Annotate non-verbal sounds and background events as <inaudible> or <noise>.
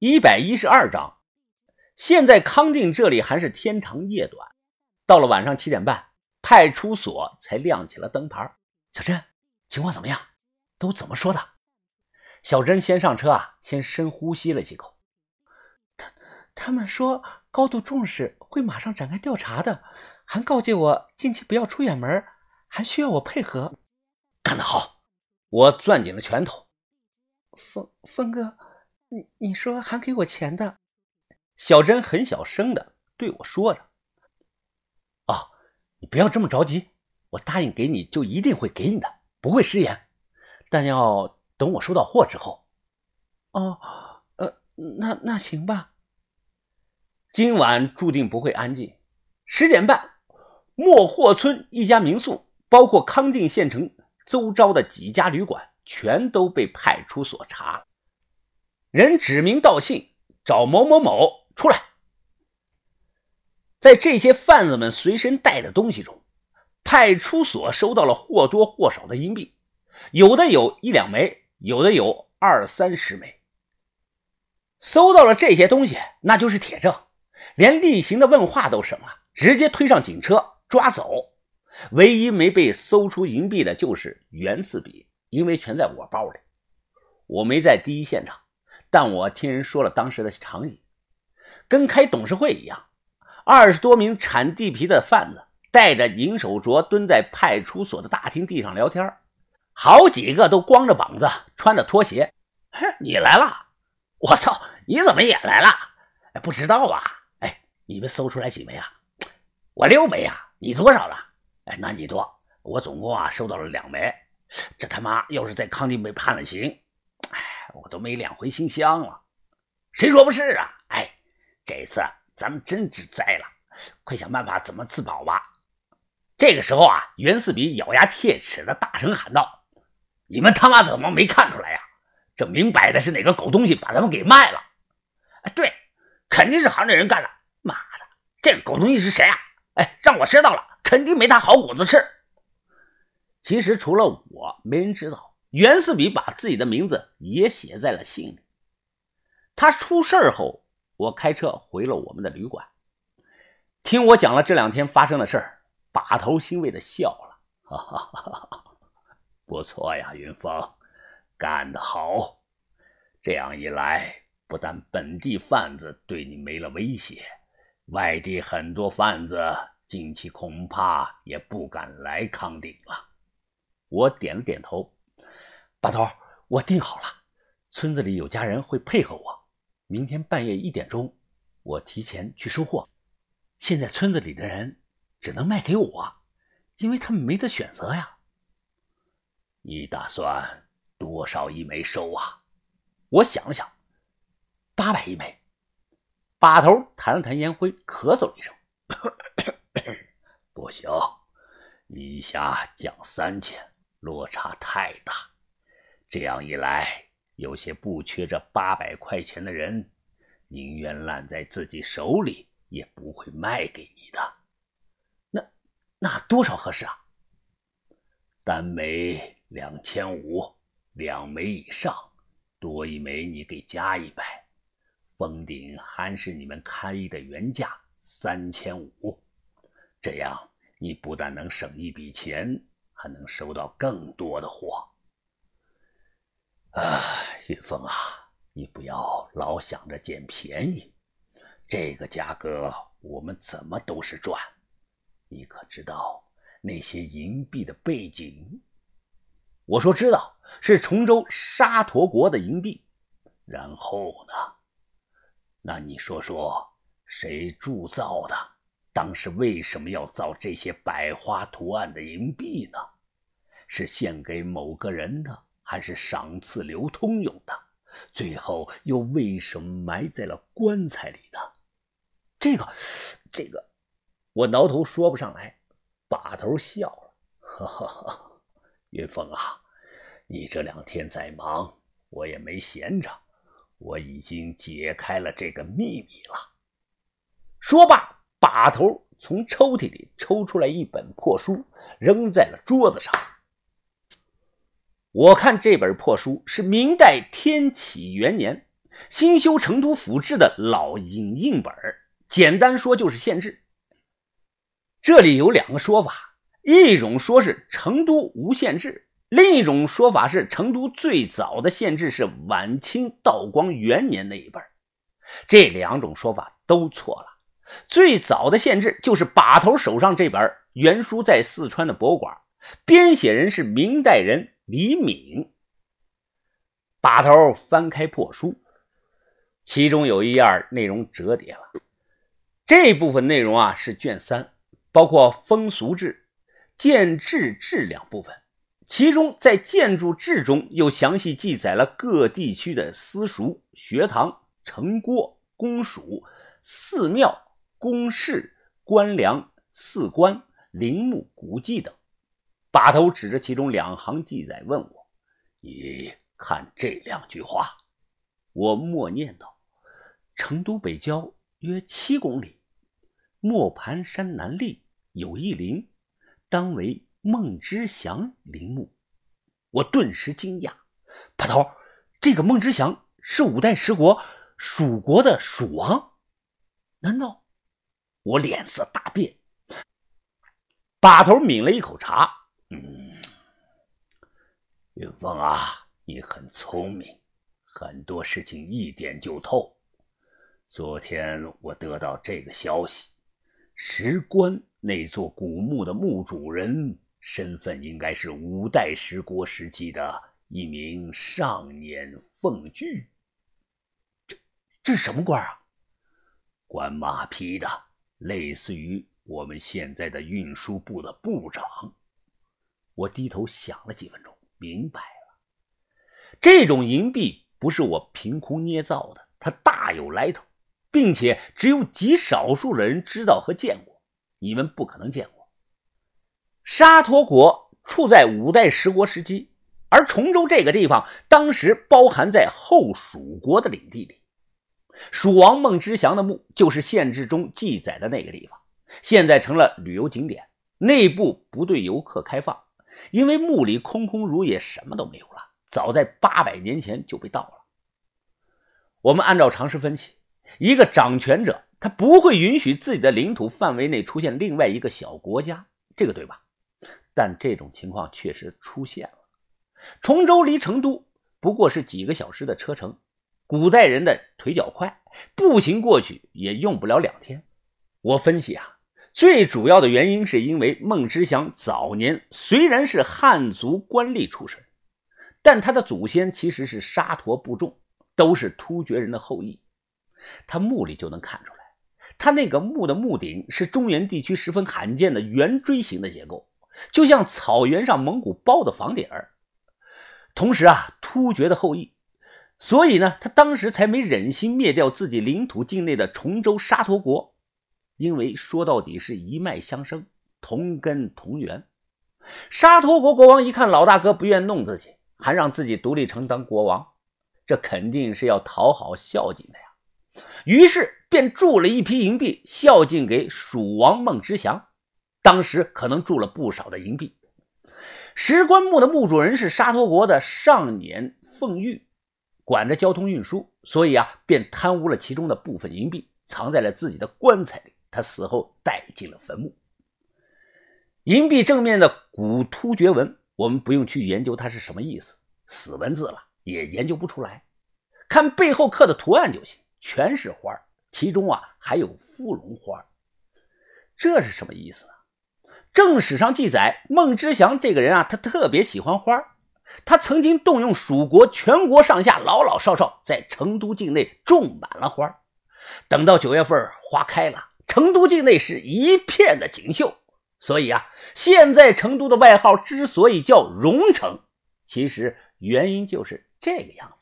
一百一十二章，现在康定这里还是天长夜短，到了晚上七点半，派出所才亮起了灯牌。小珍，情况怎么样？都怎么说的？小珍先上车啊，先深呼吸了几口。他他们说高度重视，会马上展开调查的，还告诫我近期不要出远门，还需要我配合。干得好！我攥紧了拳头。峰峰哥。你你说还给我钱的，小珍很小声的对我说着：“哦，你不要这么着急，我答应给你就一定会给你的，不会食言，但要等我收到货之后。”哦，呃，那那行吧。今晚注定不会安静。十点半，莫霍村一家民宿，包括康定县城周遭的几家旅馆，全都被派出所查了。人指名道姓找某某某出来，在这些贩子们随身带的东西中，派出所收到了或多或少的硬币，有的有一两枚，有的有二三十枚。搜到了这些东西，那就是铁证，连例行的问话都省了，直接推上警车抓走。唯一没被搜出银币的就是袁四笔，因为全在我包里，我没在第一现场。但我听人说了当时的场景，跟开董事会一样，二十多名铲地皮的贩子带着银手镯蹲在派出所的大厅地上聊天，好几个都光着膀子，穿着拖鞋。哼你来了，我操，你怎么也来了？不知道啊。哎，你们搜出来几枚啊？我六枚啊。你多少了？哎，那你多。我总共啊收到了两枚。这他妈要是在康定被判了刑。我都没两回新乡了，谁说不是啊？哎，这次咱们真是栽了，快想办法怎么自保吧。这个时候啊，袁四比咬牙切齿的大声喊道：“你们他妈怎么没看出来呀？这明摆的是哪个狗东西把咱们给卖了？哎，对，肯定是行内人干的。妈的，这个狗东西是谁啊？哎，让我知道了，肯定没他好果子吃。其实除了我，没人知道。”袁四比把自己的名字也写在了信里。他出事后，我开车回了我们的旅馆。听我讲了这两天发生的事儿，把头欣慰的笑了：“哈哈哈哈不错呀，云峰，干得好！这样一来，不但本地贩子对你没了威胁，外地很多贩子近期恐怕也不敢来康定了。”我点了点头。把头，我定好了，村子里有家人会配合我。明天半夜一点钟，我提前去收货。现在村子里的人只能卖给我，因为他们没得选择呀。你打算多少一枚收啊？我想了想，八百一枚。把头弹了弹烟灰，咳嗽了一声：“ <coughs> 不行，一下降三千，落差太大。”这样一来，有些不缺这八百块钱的人，宁愿烂在自己手里，也不会卖给你的。那那多少合适啊？单枚两千五，两枚以上，多一枚你给加一百，封顶还是你们开的原价三千五。这样你不但能省一笔钱，还能收到更多的货。啊，云峰啊，你不要老想着捡便宜，这个价格我们怎么都是赚。你可知道那些银币的背景？我说知道，是崇州沙陀国的银币。然后呢？那你说说，谁铸造的？当时为什么要造这些百花图案的银币呢？是献给某个人的？还是赏赐流通用的，最后又为什么埋在了棺材里呢？这个，这个，我挠头说不上来。把头笑了，<laughs> 哈哈哈。云峰啊，你这两天在忙，我也没闲着，我已经解开了这个秘密了。说罢，把头从抽屉里抽出来一本破书，扔在了桌子上。我看这本破书是明代天启元年，新修成都府志的老影印本简单说就是县志。这里有两个说法，一种说是成都无县志，另一种说法是成都最早的县志是晚清道光元年那一本。这两种说法都错了。最早的县志就是把头手上这本原书，在四川的博物馆，编写人是明代人李敏。把头翻开破书，其中有一页内容折叠了。这部分内容啊是卷三，包括风俗志、建制志两部分。其中在建筑志中又详细记载了各地区的私塾、学堂、城郭、公署、寺庙、宫室、官粮、寺官、陵墓、古迹等。把头指着其中两行记载问我：“你？”看这两句话，我默念道：“成都北郊约七公里，磨盘山南麓有一陵，当为孟知祥陵墓。”我顿时惊讶：“把头，这个孟知祥是五代十国蜀国的蜀王？难道？”我脸色大变。把头抿了一口茶，嗯，云峰啊。你很聪明，很多事情一点就透。昨天我得到这个消息，石棺那座古墓的墓主人身份应该是五代十国时期的一名上年奉具。这这是什么官啊？管马匹的，类似于我们现在的运输部的部长。我低头想了几分钟，明白了。这种银币不是我凭空捏造的，它大有来头，并且只有极少数的人知道和见过。你们不可能见过。沙陀国处在五代十国时期，而崇州这个地方当时包含在后蜀国的领地里。蜀王孟知祥的墓就是县志中记载的那个地方，现在成了旅游景点，内部不对游客开放，因为墓里空空如也，什么都没有了。早在八百年前就被盗了。我们按照常识分析，一个掌权者他不会允许自己的领土范围内出现另外一个小国家，这个对吧？但这种情况确实出现了。崇州离成都不过是几个小时的车程，古代人的腿脚快，步行过去也用不了两天。我分析啊，最主要的原因是因为孟知祥早年虽然是汉族官吏出身。但他的祖先其实是沙陀部众，都是突厥人的后裔。他墓里就能看出来，他那个墓的墓顶是中原地区十分罕见的圆锥形的结构，就像草原上蒙古包的房顶儿。同时啊，突厥的后裔，所以呢，他当时才没忍心灭掉自己领土境内的崇州沙陀国，因为说到底是一脉相生，同根同源。沙陀国国王一看老大哥不愿弄自己。还让自己独立成当国王，这肯定是要讨好孝敬的呀。于是便铸了一批银币孝敬给蜀王孟知祥。当时可能铸了不少的银币。石棺墓的墓主人是沙陀国的上年奉玉，管着交通运输，所以啊，便贪污了其中的部分银币，藏在了自己的棺材里。他死后带进了坟墓。银币正面的古突厥文。我们不用去研究它是什么意思，死文字了也研究不出来。看背后刻的图案就行，全是花其中啊还有芙蓉花这是什么意思呢？正史上记载，孟知祥这个人啊，他特别喜欢花他曾经动用蜀国全国上下老老少少，在成都境内种满了花等到九月份花开了，成都境内是一片的锦绣。所以啊，现在成都的外号之所以叫蓉城，其实原因就是这个样子。